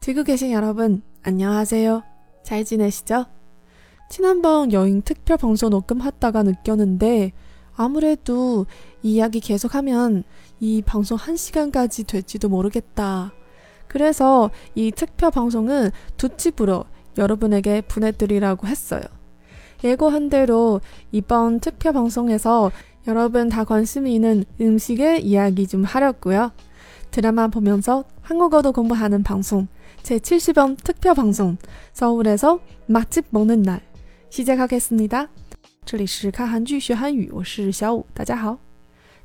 듣고 계신 여러분, 안녕하세요. 잘 지내시죠? 지난번 여행 특별 방송 녹음 하다가 느꼈는데 아무래도 이 이야기 계속하면 이 방송 1시간까지 될지도 모르겠다. 그래서 이 특별 방송은 두 집으로 여러분에게 보내드리라고 했어요. 예고한 대로 이번 특별 방송에서 여러분 다 관심 있는 음식의 이야기 좀 하려고요. 드라마 보면서 한국어도 공부하는 방송 제70번 특별 방송 서울에서 맛집 먹는 날 시작하겠습니다. 这里是看韩剧学韩语，我是小五，大家好。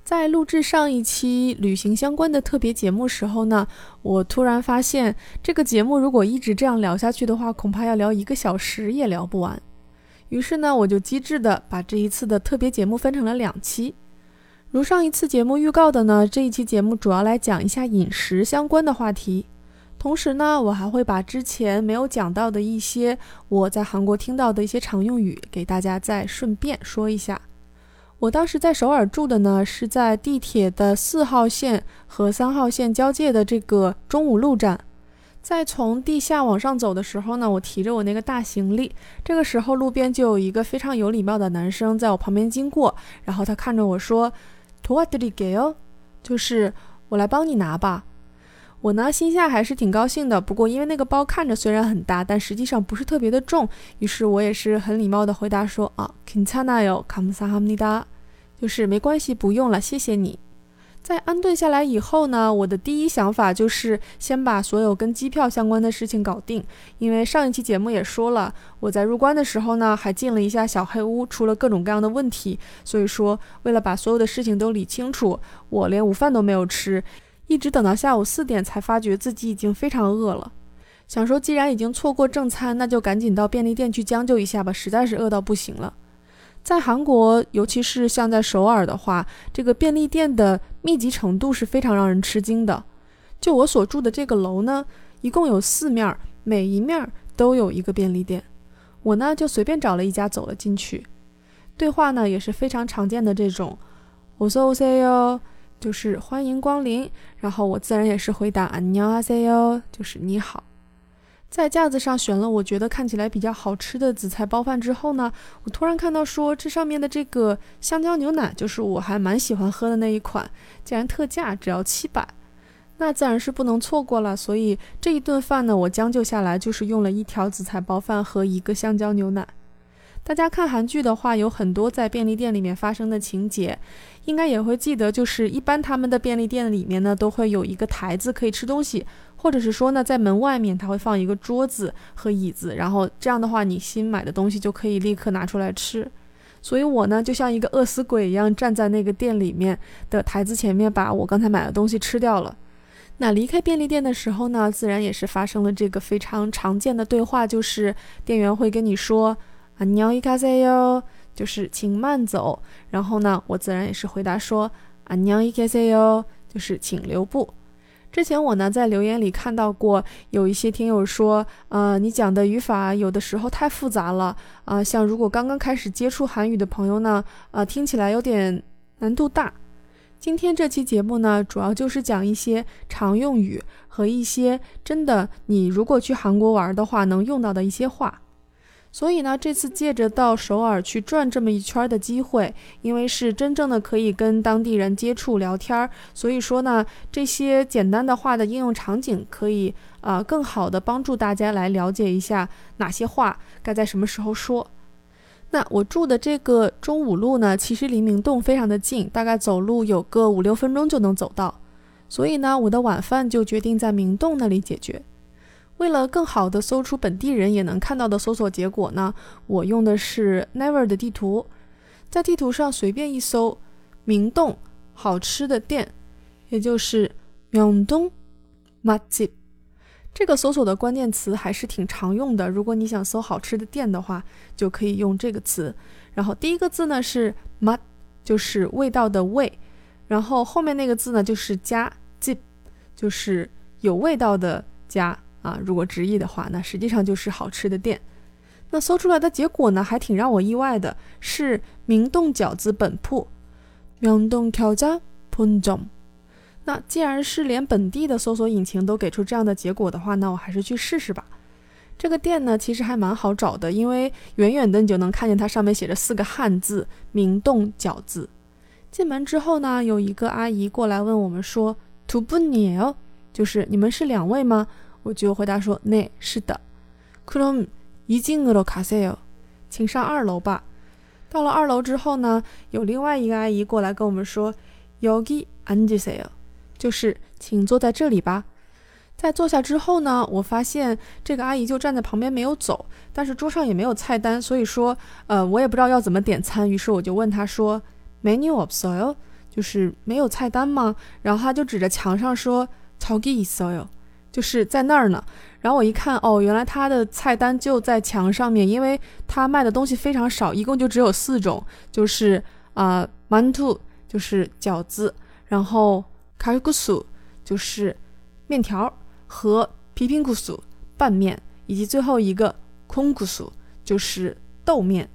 在录制上一期旅行相关的特别节目时候呢，我突然发现这个节目如果一直这样聊下去的话，恐怕要聊一个小时也聊不完。于是呢，我就机智的把这一次的特别节目分成了两期。如上一次节目预告的呢，这一期节目主要来讲一下饮食相关的话题。 同时呢，我还会把之前没有讲到的一些我在韩国听到的一些常用语给大家再顺便说一下。我当时在首尔住的呢，是在地铁的四号线和三号线交界的这个中武路站。在从地下往上走的时候呢，我提着我那个大行李，这个时候路边就有一个非常有礼貌的男生在我旁边经过，然后他看着我说：“托瓦德里给哦，就是我来帮你拿吧。”我呢，心下还是挺高兴的。不过，因为那个包看着虽然很大，但实际上不是特别的重，于是我也是很礼貌地回答说：“啊，Kintana，yo，kamsa hamnida，就是没关系，不用了，谢谢你。”在安顿下来以后呢，我的第一想法就是先把所有跟机票相关的事情搞定，因为上一期节目也说了，我在入关的时候呢，还进了一下小黑屋，出了各种各样的问题，所以说为了把所有的事情都理清楚，我连午饭都没有吃。一直等到下午四点，才发觉自己已经非常饿了。想说，既然已经错过正餐，那就赶紧到便利店去将就一下吧，实在是饿到不行了。在韩国，尤其是像在首尔的话，这个便利店的密集程度是非常让人吃惊的。就我所住的这个楼呢，一共有四面，每一面都有一个便利店。我呢就随便找了一家走了进去。对话呢也是非常常见的这种，我说我说哟。就是欢迎光临，然后我自然也是回答안녕하세 요， 就是你好。在架子上选了我觉得看起来比较好吃的紫菜包饭之后呢，我突然看到说这上面的这个香蕉牛奶，就是我还蛮喜欢喝的那一款，竟然特价只要七百，那自然是不能错过了。所以这一顿饭呢，我将就下来就是用了一条紫菜包饭和一个香蕉牛奶。大家看韩剧的话，有很多在便利店里面发生的情节， 应该也会记得就是一般他们的便利店里面呢都会有一个台子可以吃东西或者是说呢在门外面它会放一个桌子和椅子然后这样的话你新买的东西就可以立刻拿出来吃。所以我呢就像一个饿死鬼一样站在那个店里面的台子前面把我刚才买的东西吃掉了。那离开便利店的时候呢自然也是发生了这个非常常见的对话就是店员会跟你说啊你要一咖啡哟就是请慢走。然后呢，我自然也是回答说안녕히가세 요， 就是请留步。之前我呢在留言里看到过有一些听友说，呃，你讲的语法有的时候太复杂了啊，像如果刚刚开始接触韩语的朋友呢，啊，听起来有点难度大。今天这期节目呢，主要就是讲一些常用语和一些真的你如果去韩国玩的话能用到的一些话。 所以呢，这次借着到首尔去转这么一圈的机会，因为是真正的可以跟当地人接触聊天儿，所以说呢，这些简单的话的应用场景可以啊，更好的帮助大家来了解一下哪些话该在什么时候说。那我住的这个中五路呢，其实离明洞非常的近，大概走路有个五六分钟就能走到，所以呢，我的晚饭就决定在明洞那里解决。为了更好的搜出本地人也能看到的搜索结果呢，我用的是 Never 的地图，在地图上随便一搜，明洞好吃的店，也就是明洞맛 집， 这个搜索的关键词还是挺常用的。如果你想搜好吃的店的话，就可以用这个词。然后第一个字呢是맛， 就是味道的味，然后后面那个字呢就是家집， 就是有味道的家。 啊，如果直译的话，那实际上就是好吃的店。那搜出来的结果呢，还挺让我意外的，是明洞饺子本铺，明洞饺子本 점。 那既然是连本地的搜索引擎都给出这样的结果的话，那我还是去试试吧。这个店呢，其实还蛮好找的，因为远远的你就能看见它上面写着四个汉字“明洞饺子”。进门之后呢，有一个阿姨过来问我们说：“图不鸟，就是你们是两位吗？”我就回答说：“那是的。”그럼이층으로가세 요， 请上二楼吧。到了二楼之后呢，有另外一个阿姨过来跟我们说：“여기앉으세 요， 就是请坐在这里吧。”在坐下之后呢，我发现这个阿姨就站在旁边没有走，但是桌上也没有菜单，所以说，呃，我也不知道要怎么点餐。于是我就问她说：“Menu 없어요？” 就是没有菜单吗？然后她就指着墙上说：“저기있어 요。 ” 就是在那儿呢。然后我一看，哦，原来他的菜单就在墙上面，因为他卖的东西非常少，一共就只有四种，就是啊，馒头就是饺子，然后卡국 수， 就是面条。和皮皮古苏拌面，以及最后一个空古苏就是豆面。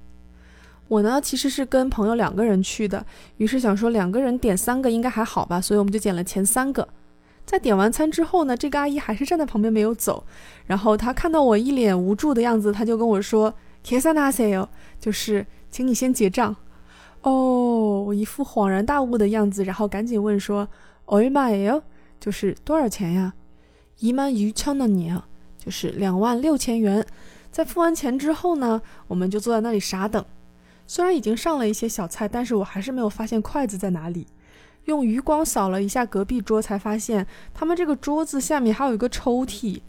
我呢其实是跟朋友两个人去的，于是想说两个人点三个应该还好吧，所以我们就点了前三个。在点完餐之后呢，这个阿姨还是站在旁边没有走，然后她看到我一脸无助的样子，她就跟我说 k e s a n a s e 就是请你先结账。哦，我一副恍然大悟的样子，然后赶紧问说 o i m a e 就是多少钱呀？一万余千的年，就是两万六千元。在付完钱之后呢，我们就坐在那里傻等。虽然已经上了一些小菜，但是我还是没有发现筷子在哪里。用余光扫了一下隔壁桌，才发现他们这个桌子下面还有一个抽屉。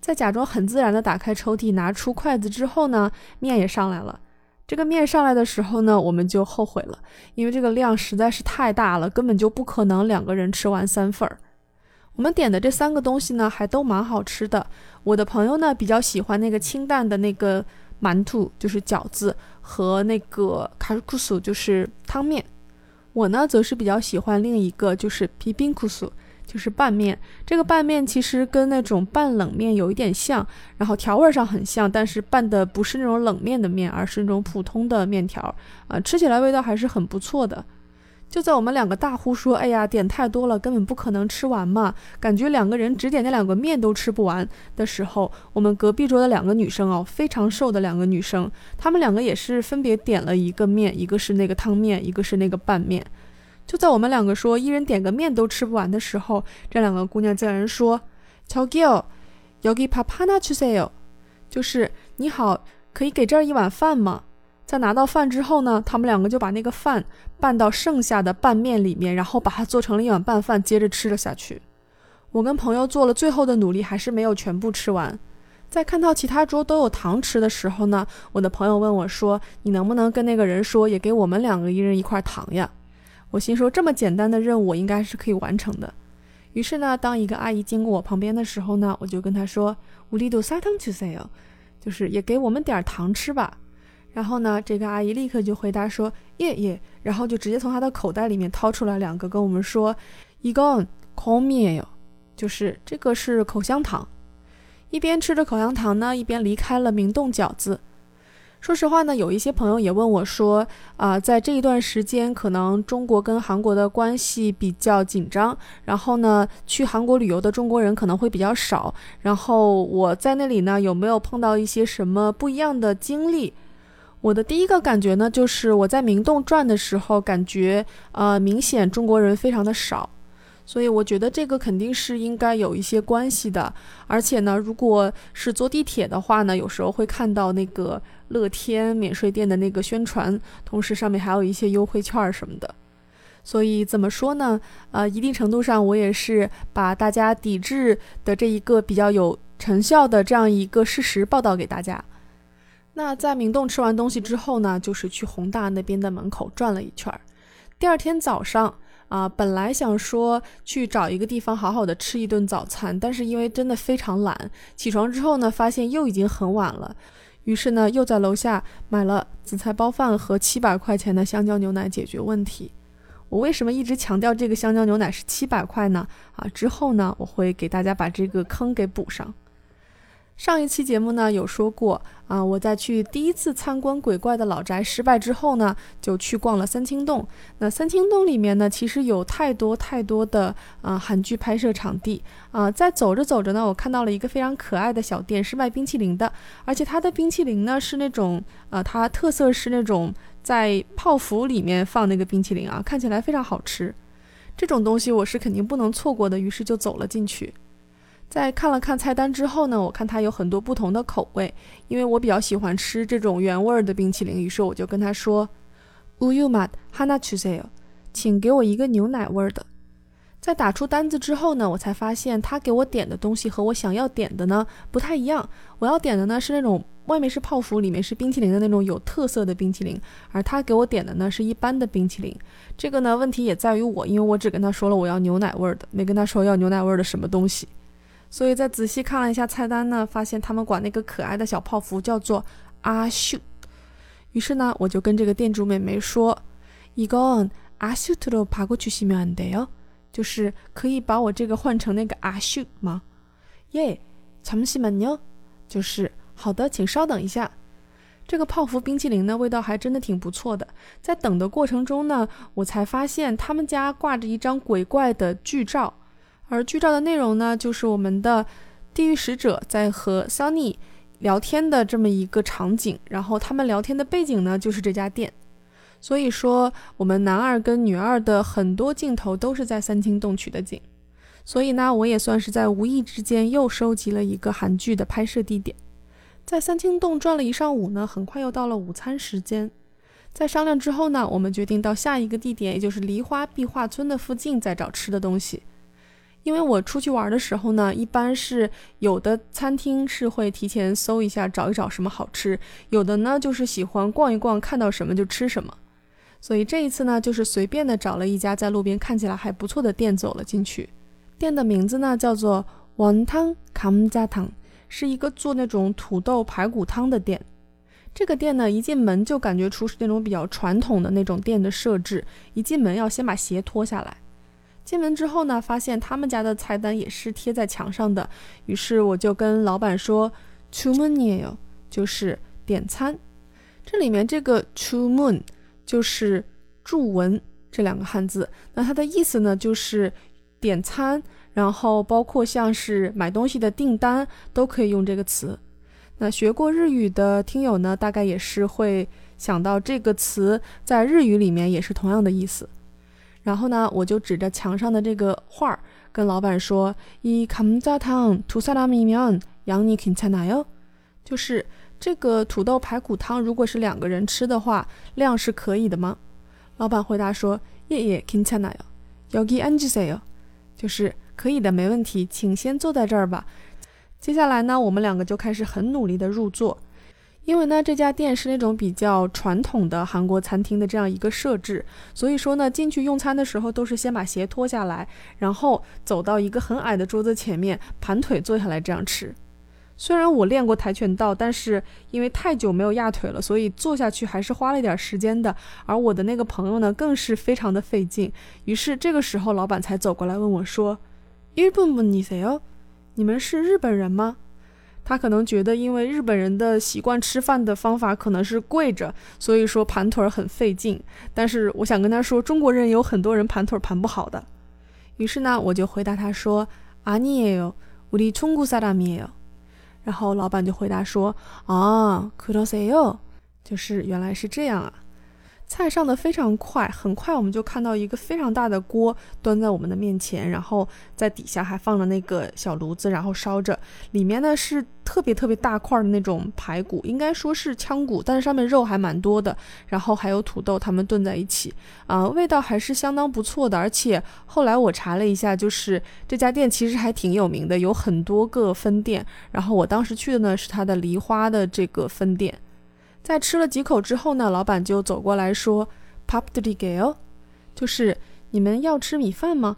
在假装很自然的打开抽屉，拿出筷子之后呢，面也上来了。这个面上来的时候呢，我们就后悔了，因为这个量实在是太大了，根本就不可能两个人吃完三份儿。我们点的这三个东西呢，还都蛮好吃的。我的朋友呢，比较喜欢那个清淡的那个馒头，就是饺子和那个卡鲁库苏，就是汤面。我呢，则是比较喜欢另一个，就是皮冰库苏，就是拌面。这个拌面其实跟那种拌冷面有一点像，然后调味上很像，但是拌的不是那种冷面的面，而是那种普通的面条。啊，吃起来味道还是很不错的。就在我们两个大呼说：“哎呀，点太多了，根本不可能吃完嘛！感觉两个人只点那两个面都吃不完的时候，我们隔壁桌的两个女生哦，非常瘦的两个女生，她们两个也是分别点了一个面，一个是那个汤面，一个是那个拌面。就在我们两个说一人点个面都吃不完的时候，这两个姑娘竟然说：‘乔吉奥，여기밥하나주세 요。 就是你好，可以给这儿一碗饭吗？’” 在拿到饭之后呢，他们两个就把那个饭拌到剩下的拌面里面，然后把它做成了一碗拌饭，接着吃了下去。我跟朋友做了最后的努力，还是没有全部吃完。在看到其他桌都有糖吃的时候呢，我的朋友问我说：“你能不能跟那个人说，也给我们两个一人一块糖呀？”我心说，这么简单的任务，我应该是可以完成的。于是呢，当一个阿姨经过我旁边的时候呢，我就跟她说：“우리도사탕주세 요， 就是也给我们点糖吃吧。” 然后呢，这个阿姨立刻就回答说：“耶耶。”然后就直接从她的口袋里面掏出来两个，跟我们说：“一个口面哟，就是这个是口香糖。”一边吃着口香糖呢，一边离开了明洞饺子。说实话呢，有一些朋友也问我说：“啊，在这一段时间，可能中国跟韩国的关系比较紧张，然后呢，去韩国旅游的中国人可能会比较少。然后我在那里呢，有没有碰到一些什么不一样的经历？”我的第一个感觉呢，就是我在明洞转的时候，感觉呃明显中国人非常的少，所以我觉得这个肯定是应该有一些关系的。而且呢，如果是坐地铁的话呢，有时候会看到那个乐天免税店的那个宣传，同时上面还有一些优惠券什么的。所以怎么说呢？呃，一定程度上我也是把大家抵制的这一个比较有成效的这样一个事实报道给大家。那在明洞吃完东西之后呢，就是去宏大那边的门口转了一圈儿。第二天早上啊，本来想说去找一个地方好好的吃一顿早餐，但是因为真的非常懒，起床之后呢，发现又已经很晚了，于是呢，又在楼下买了紫菜包饭和七百块钱的香蕉牛奶解决问题。我为什么一直强调这个香蕉牛奶是七百块呢？啊，之后呢，我会给大家把这个坑给补上。上一期节目呢有说过啊，我在去第一次参观鬼怪的老宅失败之后呢，就去逛了三清洞。那三清洞里面呢，其实有太多太多的啊韩剧拍摄场地啊。在走着走着呢，我看到了一个非常可爱的小店，是卖冰淇淋的，而且它的冰淇淋呢是那种呃，它特色是那种在泡芙里面放那个冰淇淋啊，看起来非常好吃。这种东西我是肯定不能错过的，于是就走了进去。在看了看菜单之后呢，我看它有很多不同的口味，因为我比较喜欢吃这种原味儿的冰淇淋，于是我就跟他说乌 u mat hana c h u 请给我一个牛奶味儿的。在打出单子之后呢，我才发现他给我点的东西和我想要点的呢不太一样。我要点的呢是那种外面是泡芙，里面是冰淇淋的那种有特色的冰淇淋，而他给我点的呢是一般的冰淇淋。这个呢问题也在于我，因为我只跟他说了我要牛奶味儿的，没跟他说要牛奶味儿的什么东西。所以在仔细看了一下菜单呢，发现他们管那个可爱的小泡芙叫做阿秀。于是呢，我就跟这个店主美眉说：“이건아슈트로바꿔주시면안돼 요？ 就是可以把我这个换成那个阿秀吗？”耶，잠시만 요。 就是好的，请稍等一下。这个泡芙冰淇淋呢，味道还真的挺不错的。在等的过程中呢，我才发现他们家挂着一张鬼怪的剧照。 而剧照的内容呢，就是我们的地狱使者在和 Sunny 聊天的这么一个场景，然后他们聊天的背景呢，就是这家店。所以说，我们男二跟女二的很多镜头都是在三清洞取的景。所以呢，我也算是在无意之间又收集了一个韩剧的拍摄地点。在三清洞转了一上午呢，很快又到了午餐时间。在商量之后呢，我们决定到下一个地点，也就是梨花壁画村的附近再找吃的东西。因为我出去玩的时候呢，一般是有的餐厅是会提前搜一下，找一找什么好吃；有的呢就是喜欢逛一逛，看到什么就吃什么。所以这一次呢，就是随便的找了一家在路边看起来还不错的店走了进去。店的名字呢叫做王汤康家汤，是一个做那种土豆排骨汤的店。这个店呢，一进门就感觉出是那种比较传统的那种店的设置，一进门要先把鞋脱下来。进门之后呢，发现他们家的菜单也是贴在墙上的，于是我就跟老板说 t o m o n e o 就是点餐。这里面这个 “to mon” 就是注文这两个汉字，那它的意思呢就是点餐，然后包括像是买东西的订单都可以用这个词。那学过日语的听友呢，大概也是会想到这个词在日语里面也是同样的意思。然后呢，我就指着墙上的这个画儿，跟老板说：“이감자탕두사람이면양이괜찮아 요？ 就是这个土豆排骨汤，如果是两个人吃的话，量是可以的吗？”老板回答说：“예예괜찮아 요， 여기앉으세 요。 就是可以的，没问题，请先坐在这儿吧。接下来呢，我们两个就开始很努力的入座。 因为呢，这家店是那种比较传统的韩国餐厅的这样一个设置，所以说呢，进去用餐的时候都是先把鞋脱下来，然后走到一个很矮的桌子前面，盘腿坐下来这样吃。虽然我练过跆拳道，但是因为太久没有压腿了，所以坐下去还是花了一点时间的。而我的那个朋友呢，更是非常的费劲。于是这个时候，老板才走过来问我说：“日本분이세 요？ 你们是日本人吗？” 他可能觉得，因为日本人的习惯吃饭的方法可能是跪着，所以说盘腿很费劲。但是我想跟他说，中国人有很多人盘腿盘不好的。于是呢，我就回答他说：“아니에 요， 우리중국사람이 요。 ”然后老板就回答说：“啊，그러세 요， 就是原来是这样啊。” 菜上的非常快，很快我们就看到一个非常大的锅端在我们的面前，然后在底下还放了那个小炉子，然后烧着。里面呢是特别特别大块的那种排骨，应该说是腔骨，但是上面肉还蛮多的。然后还有土豆，它们炖在一起，啊，味道还是相当不错的。而且后来我查了一下，就是这家店其实还挺有名的，有很多个分店。然后我当时去的呢是它的梨花的这个分店。在吃了几口之后呢，老板就走过来说 p a p d i g a l 就是你们要吃米饭吗？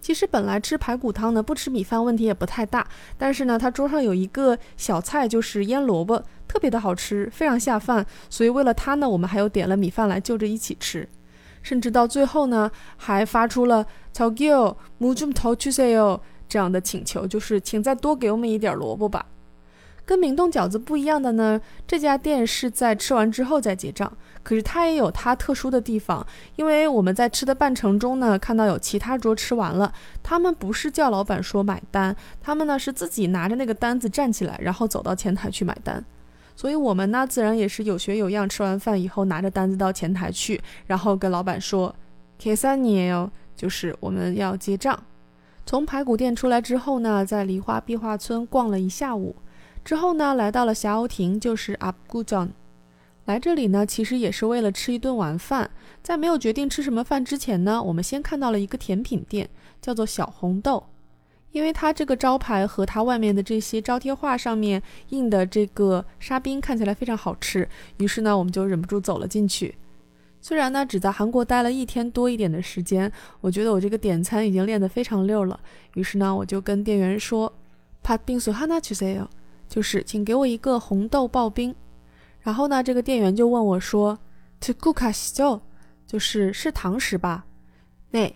其实本来吃排骨汤呢，不吃米饭问题也不太大。但是呢，他桌上有一个小菜，就是腌萝卜，特别的好吃，非常下饭。所以为了它呢，我们还有点了米饭来就着一起吃。甚至到最后呢，还发出了 “Togio mujum t o c h u s e o 这样的请求，就是请再多给我们一点萝卜吧。跟明洞饺子不一样的呢，这家店是在吃完之后再结账。可是它也有它特殊的地方，因为我们在吃的半程中呢，看到有其他桌吃完了，他们不是叫老板说买单，他们呢是自己拿着那个单子站起来，然后走到前台去买单。所以我们呢，自然也是有学有样，吃完饭以后拿着单子到前台去，然后跟老板说 k 三年哟，就是我们要结账。从排骨店出来之后呢，在梨花壁画村逛了一下午，之后呢，来到了霞鸥亭，就是阿古庄。来这里呢，其实也是为了吃一顿晚饭。在没有决定吃什么饭之前呢，我们先看到了一个甜品店，叫做小红豆。因为它这个招牌和它外面的这些招贴画上面印的这个沙冰看起来非常好吃，于是呢，我们就忍不住走了进去。虽然呢，只在韩国待了一天多一点的时间，我觉得我这个点餐已经练得非常溜了。于是呢，我就跟店员说：“팥빙수하나주세 요。 就是请给我一个红豆刨冰。”然后呢，这个店员就问我说：“To g o k a s t o 就是是堂食吧？”那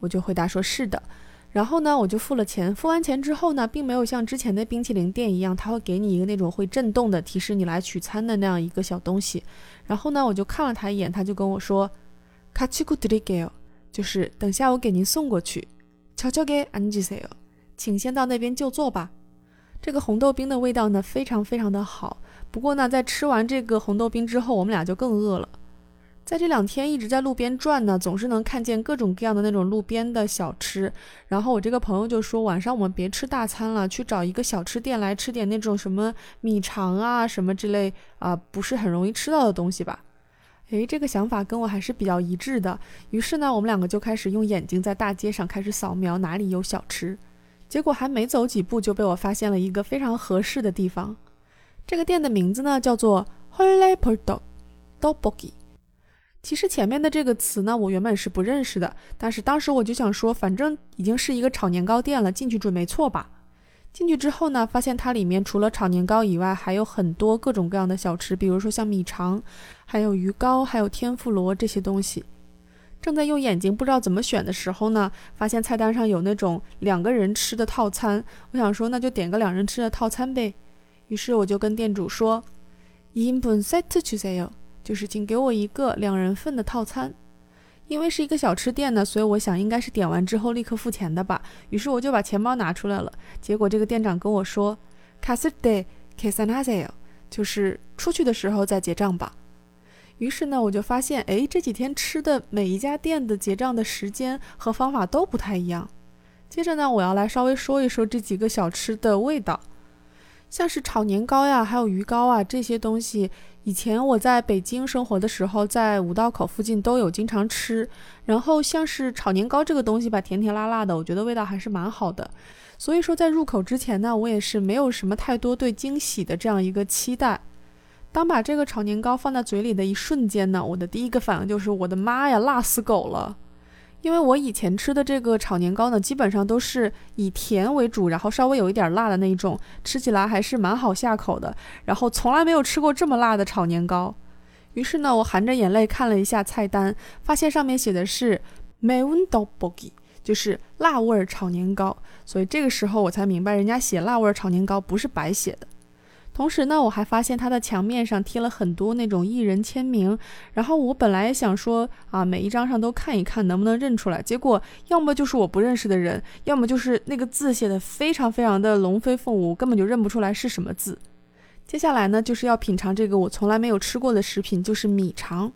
我就回答说：“是的。”然后呢，我就付了钱。付完钱之后呢，并没有像之前的冰淇淋店一样，他会给你一个那种会震动的提示你来取餐的那样一个小东西。然后呢，我就看了他一眼，他就跟我说：“卡奇古德里给，就是等下我给您送过去。”悄悄给安吉塞请先到那边就坐吧。这个红豆冰的味道呢，非常非常的好。不过呢，在吃完这个红豆冰之后，我们俩就更饿了。在这两天一直在路边转呢，总是能看见各种各样的那种路边的小吃。然后我这个朋友就说，晚上我们别吃大餐了，去找一个小吃店来吃点那种什么米肠啊什么之类啊，不是很容易吃到的东西吧？诶，这个想法跟我还是比较一致的。于是呢，我们两个就开始用眼睛在大街上开始扫描哪里有小吃。结果还没走几步，就被我发现了一个非常合适的地方。这个店的名字呢叫做 Holy Porto Dobogi。其实前面的这个词呢，我原本是不认识的，但是当时我就想说，反正已经是一个炒年糕店了，进去准没错吧？进去之后呢，发现它里面除了炒年糕以外，还有很多各种各样的小吃，比如说像米肠，还有鱼糕，还有天妇罗这些东西。正在用眼睛不知道怎么选的时候呢发现菜单上有那种两个人吃的套餐我想说那就点个两人吃的套餐呗。于是我就跟店主说 yimben 요 to jose 就是请给我一个两人份的套餐。因为是一个小吃店呢所以我想应该是点完之后立刻付钱的吧。于是我就把钱包拿出来了结果这个店长跟我说 casert casanazale 就是出去的时候再结账吧于是呢，我就发现，哎，这几天吃的每一家店的结账的时间和方法都不太一样。接着呢，我要来稍微说一说这几个小吃的味道。像是炒年糕呀，还有鱼糕啊这些东西，以前我在北京生活的时候，在五道口附近都有经常吃。然后像是炒年糕这个东西吧，甜甜辣辣的，我觉得味道还是蛮好的。所以说在入口之前呢，我也是没有什么太多对惊喜的这样一个期待。当把这个炒年糕放在嘴里的一瞬间呢，我的第一个反应就是我的妈呀，辣死狗了！因为我以前吃的这个炒年糕呢，基本上都是以甜为主，然后稍微有一点辣的那一种，吃起来还是蛮好下口的。然后从来没有吃过这么辣的炒年糕。于是呢，我含着眼泪看了一下菜单，发现上面写的是 m e n d o b o g i 就是辣味炒年糕。所以这个时候我才明白，人家写辣味炒年糕不是白写的。同时呢，我还发现他的墙面上贴了很多那种艺人签名。然后我本来想说啊，每一张上都看一看，能不能认出来。结果要么就是我不认识的人，要么就是那个字写的非常非常的龙飞凤舞，根本就认不出来是什么字。接下来呢，就是要品尝这个我从来没有吃过的食品，就是米肠。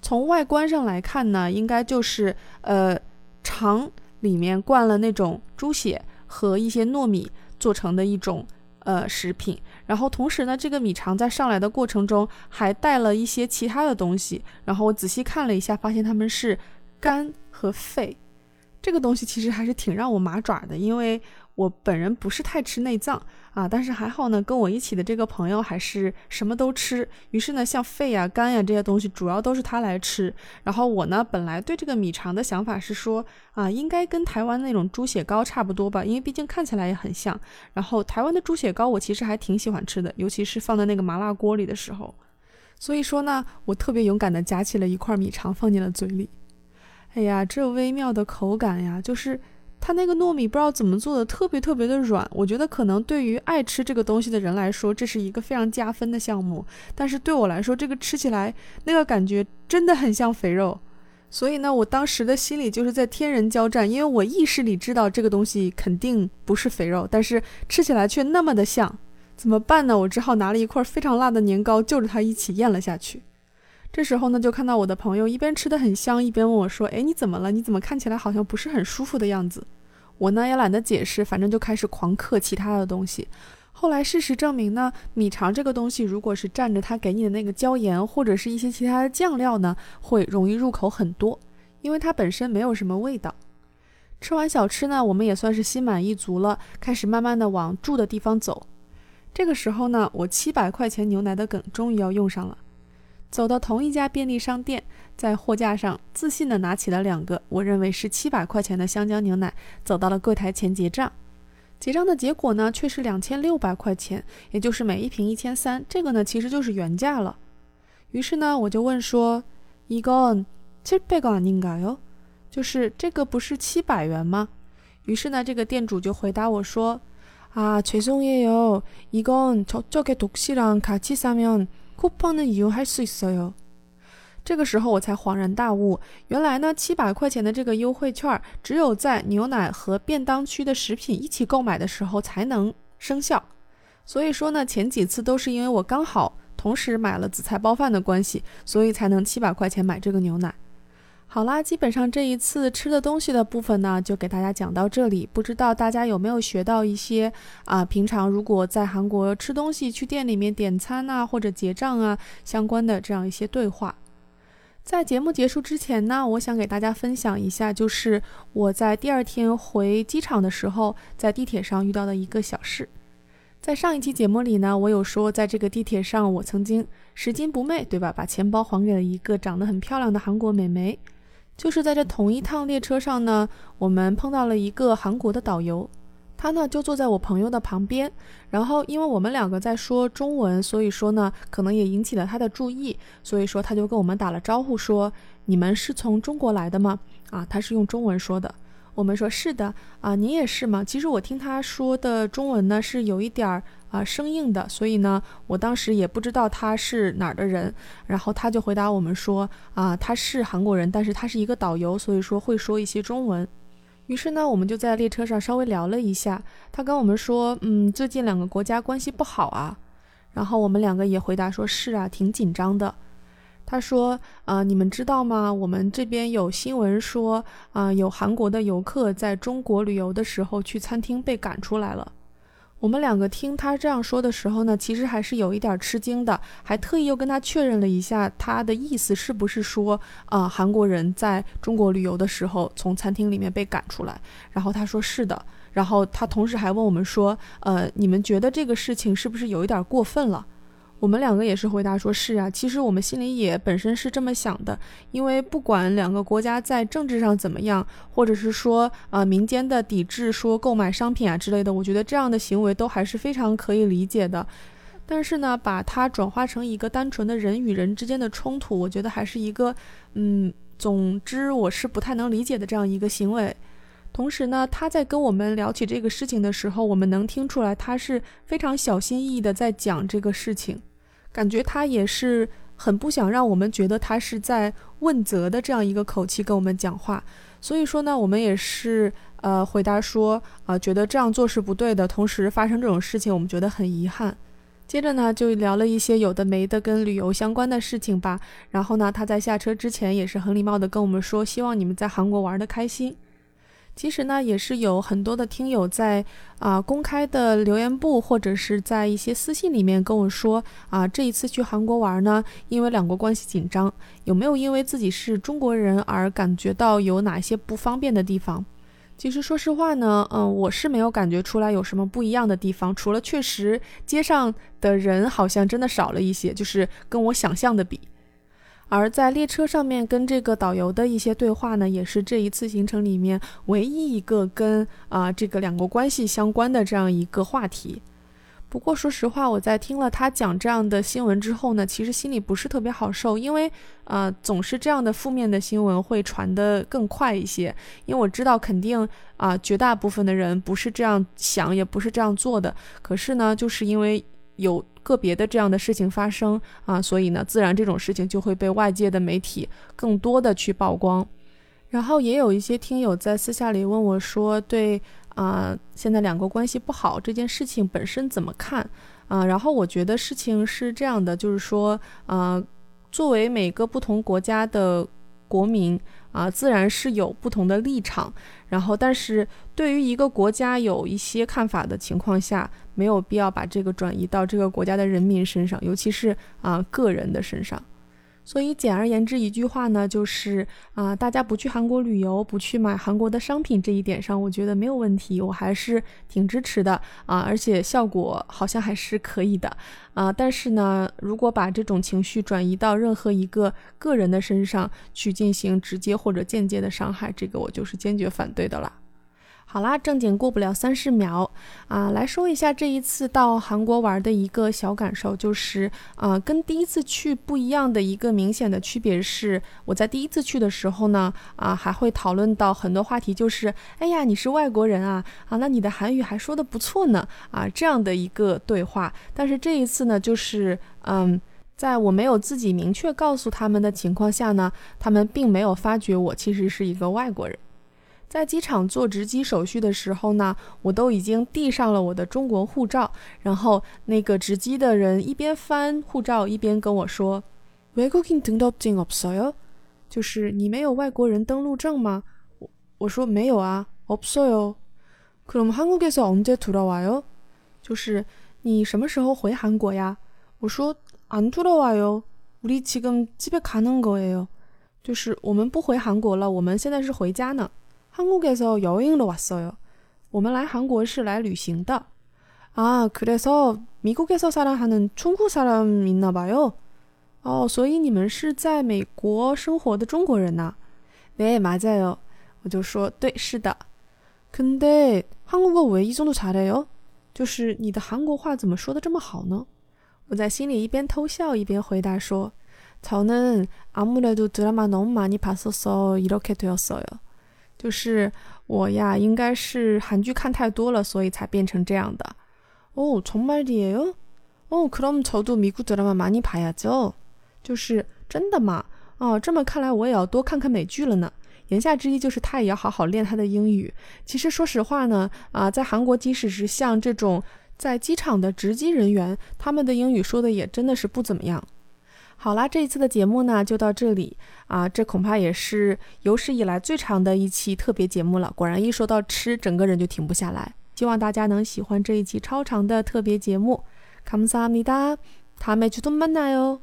从外观上来看呢，应该就是呃肠里面灌了那种猪血和一些糯米做成的一种。呃，食品，然后同时呢，这个米肠在上来的过程中还带了一些其他的东西，然后我仔细看了一下，发现他们是肝和肺，这个东西其实还是挺让我麻爪的，因为。我本人不是太吃内脏啊，但是还好呢，跟我一起的这个朋友还是什么都吃。于是呢，像肺呀、肝呀这些东西，主要都是他来吃。然后我呢，本来对这个米肠的想法是说啊，应该跟台湾那种猪血糕差不多吧，因为毕竟看起来也很像。然后台湾的猪血糕我其实还挺喜欢吃的，尤其是放在那个麻辣锅里的时候。所以说呢，我特别勇敢地夹起了一块米肠放进了嘴里。哎呀，这微妙的口感呀，就是。它那个糯米不知道怎么做的，特别特别的软。我觉得可能对于爱吃这个东西的人来说，这是一个非常加分的项目。但是对我来说，这个吃起来那个感觉真的很像肥肉。所以呢，我当时的心里就是在天人交战，因为我意识里知道这个东西肯定不是肥肉，但是吃起来却那么的像，怎么办呢？我只好拿了一块非常辣的年糕，就着它一起咽了下去。这时候呢，就看到我的朋友一边吃的很香，一边问我说：“哎，你怎么了？你怎么看起来好像不是很舒服的样子？”我呢也懒得解释，反正就开始狂嗑其他的东西。后来事实证明呢，米肠这个东西如果是蘸着他给你的那个椒盐或者是一些其他的酱料呢，会容易入口很多，因为它本身没有什么味道。吃完小吃呢，我们也算是心满意足了，开始慢慢的往住的地方走。这个时候呢，我七百块钱牛奶的梗终于要用上了。走到同一家便利商店，在货架上自信地拿起了两个我认为是七百块钱的香蕉牛奶，走到了柜台前结账。结账的结果呢，却是两千六百块钱，也就是每一瓶一千三。这个呢，其实就是原价了。于是呢，我就问说：“이건칠백원아닌가 요？ 就是这个不是七百元吗？”于是呢，这个店主就回答我说：“아죄송해요이건저쪽에독시랑같이사면 쿠폰은이용할수있어요。这个时候我才恍然大悟，原来呢，七百块钱的这个优惠券只有在牛奶和便当区的食品一起购买的时候才能生效。所以说呢，前几次都是因为我刚好同时买了紫菜包饭的关系，所以才能七百块钱买这个牛奶。 好啦，基本上这一次吃的东西的部分呢，就给大家讲到这里。不知道大家有没有学到一些啊？平常如果在韩国吃东西，去店里面点餐啊，或者结账啊，相关的这样一些对话。在节目结束之前呢，我想给大家分享一下，就是我在第二天回机场的时候，在地铁上遇到的一个小事。在上一期节目里呢，我有说，在这个地铁上，我曾经拾金不昧，对吧？把钱包还给了一个长得很漂亮的韩国美眉。就是在这同一趟列车上呢，我们碰到了一个韩国的导游，他呢就坐在我朋友的旁边，然后因为我们两个在说中文，所以说呢可能也引起了他的注意，所以说他就跟我们打了招呼说：“你们是从中国来的吗？”啊，他是用中文说的。我们说是的啊，您也是吗？其实我听他说的中文呢是有一点儿啊生硬的，所以呢，我当时也不知道他是哪儿的人。然后他就回答我们说啊，他是韩国人，但是他是一个导游，所以说会说一些中文。于是呢，我们就在列车上稍微聊了一下。他跟我们说，嗯，最近两个国家关系不好啊。然后我们两个也回答说，是啊，挺紧张的。他说：“啊，你们知道吗？我们这边有新闻说，啊，有韩国的游客在中国旅游的时候去餐厅被赶出来了。”我们两个听他这样说的时候呢，其实还是有一点吃惊的，还特意又跟他确认了一下他的意思是不是说，啊，韩国人在中国旅游的时候从餐厅里面被赶出来。然后他说是的，然后他同时还问我们说：“呃，你们觉得这个事情是不是有一点过分了？”我们两个也是回答说：“是啊，其实我们心里也本身是这么想的，因为不管两个国家在政治上怎么样，或者是说啊民间的抵制，说购买商品啊之类的，我觉得这样的行为都还是非常可以理解的。但是呢，把它转化成一个单纯的人与人之间的冲突，我觉得还是一个，嗯，总之我是不太能理解的这样一个行为。同时呢，他在跟我们聊起这个事情的时候，我们能听出来他是非常小心翼翼的在讲这个事情。”感觉他也是很不想让我们觉得他是在问责的这样一个口气跟我们讲话，所以说呢，我们也是呃回答说啊，觉得这样做是不对的。同时发生这种事情，我们觉得很遗憾。接着呢，就聊了一些有的没的跟旅游相关的事情吧。然后呢，他在下车之前也是很礼貌的跟我们说，希望你们在韩国玩的开心。其实呢，也是有很多的听友在啊公开的留言部或者是在一些私信里面跟我说啊，这一次去韩国玩呢，因为两国关系紧张，有没有因为自己是中国人而感觉到有哪些不方便的地方？其实说实话呢，嗯，我是没有感觉出来有什么不一样的地方，除了确实街上的人好像真的少了一些，就是跟我想象的比。而在列车上面跟这个导游的一些对话呢，也是这一次行程里面唯一一个跟啊这个两国关系相关的这样一个话题。不过说实话，我在听了他讲这样的新闻之后呢，其实心里不是特别好受，因为呃，总是这样的负面的新闻会传得更快一些。因为我知道肯定啊，绝大部分的人不是这样想，也不是这样做的。可是呢，就是因为有个别的这样的事情发生啊，所以呢，自然这种事情就会被外界的媒体更多的去曝光。然后也有一些听友在私下里问我说，对。啊，现在两国关系不好这件事情本身怎么看？啊，然后我觉得事情是这样的，就是说，啊，作为每个不同国家的国民啊，自然是有不同的立场。然后，但是对于一个国家有一些看法的情况下，没有必要把这个转移到这个国家的人民身上，尤其是啊个人的身上。所以简而言之一句话呢，就是啊，大家不去韩国旅游，不去买韩国的商品这一点上，我觉得没有问题，我还是挺支持的啊，而且效果好像还是可以的啊。但是呢，如果把这种情绪转移到任何一个个人的身上去进行直接或者间接的伤害，这个我就是坚决反对的了。好啦，正经过不了三十秒啊，来说一下这一次到韩国玩的一个小感受，就是啊，跟第一次去不一样的一个明显的区别是，我在第一次去的时候呢，啊，还会讨论到很多话题，就是哎呀，你是外国人啊，啊，那你的韩语还说的不错呢，啊，这样的一个对话。但是这一次呢，就是嗯，在我没有自己明确告诉他们的情况下呢，他们并没有发觉我其实是一个外国人。在机场做值机手续的时候呢，我都已经递上了我的中国护照，然后那个值机的人一边翻护照一边跟我说：“외국인등록증없어 요？ 就是你没有外国人登录证吗？”我我说没有啊，없어 요。 그럼한국에서언제돌아와 요？ 就是你什么时候回韩国呀？我说안돌아와 요， 우리지금집에가는거예 요。 就是我们不回韩国了，我们现在是回家呢。 韩国에서여행으로왔어 요。 我们来韩国是来旅行的。啊，그래서미국에서살아하는중국사람있나봐 요。 哦，所以你们是在美国生活的中国人呐？네맞아 요。 我就说对，是的。근데한국어왜이정도잘해 요？ 就是你的韩国话怎么说的这么好呢？我在心里一边偷笑一边回答说：저는아무래도드라마너무많이봤어서이렇게되었어 요。 就是我呀，应该是韩剧看太多了，所以才变成这样的。哦，정말이에 요？ 哦，그럼저도미국드라마많이봐야 죠。 就是真的吗？哦，这么看来，我也要多看看美剧了呢。言下之意就是他也要好好练他的英语。其实说实话呢，啊，在韩国，即使是像这种在机场的值机人员，他们的英语说的也真的是不怎么样。 好啦，这一次的节目呢就到这里啊，这恐怕也是有史以来最长的一期特别节目了。果然，一说到吃，整个人就停不下来。希望大家能喜欢这一期超长的特别节目。감사합니 다， 다음에주도만나 요。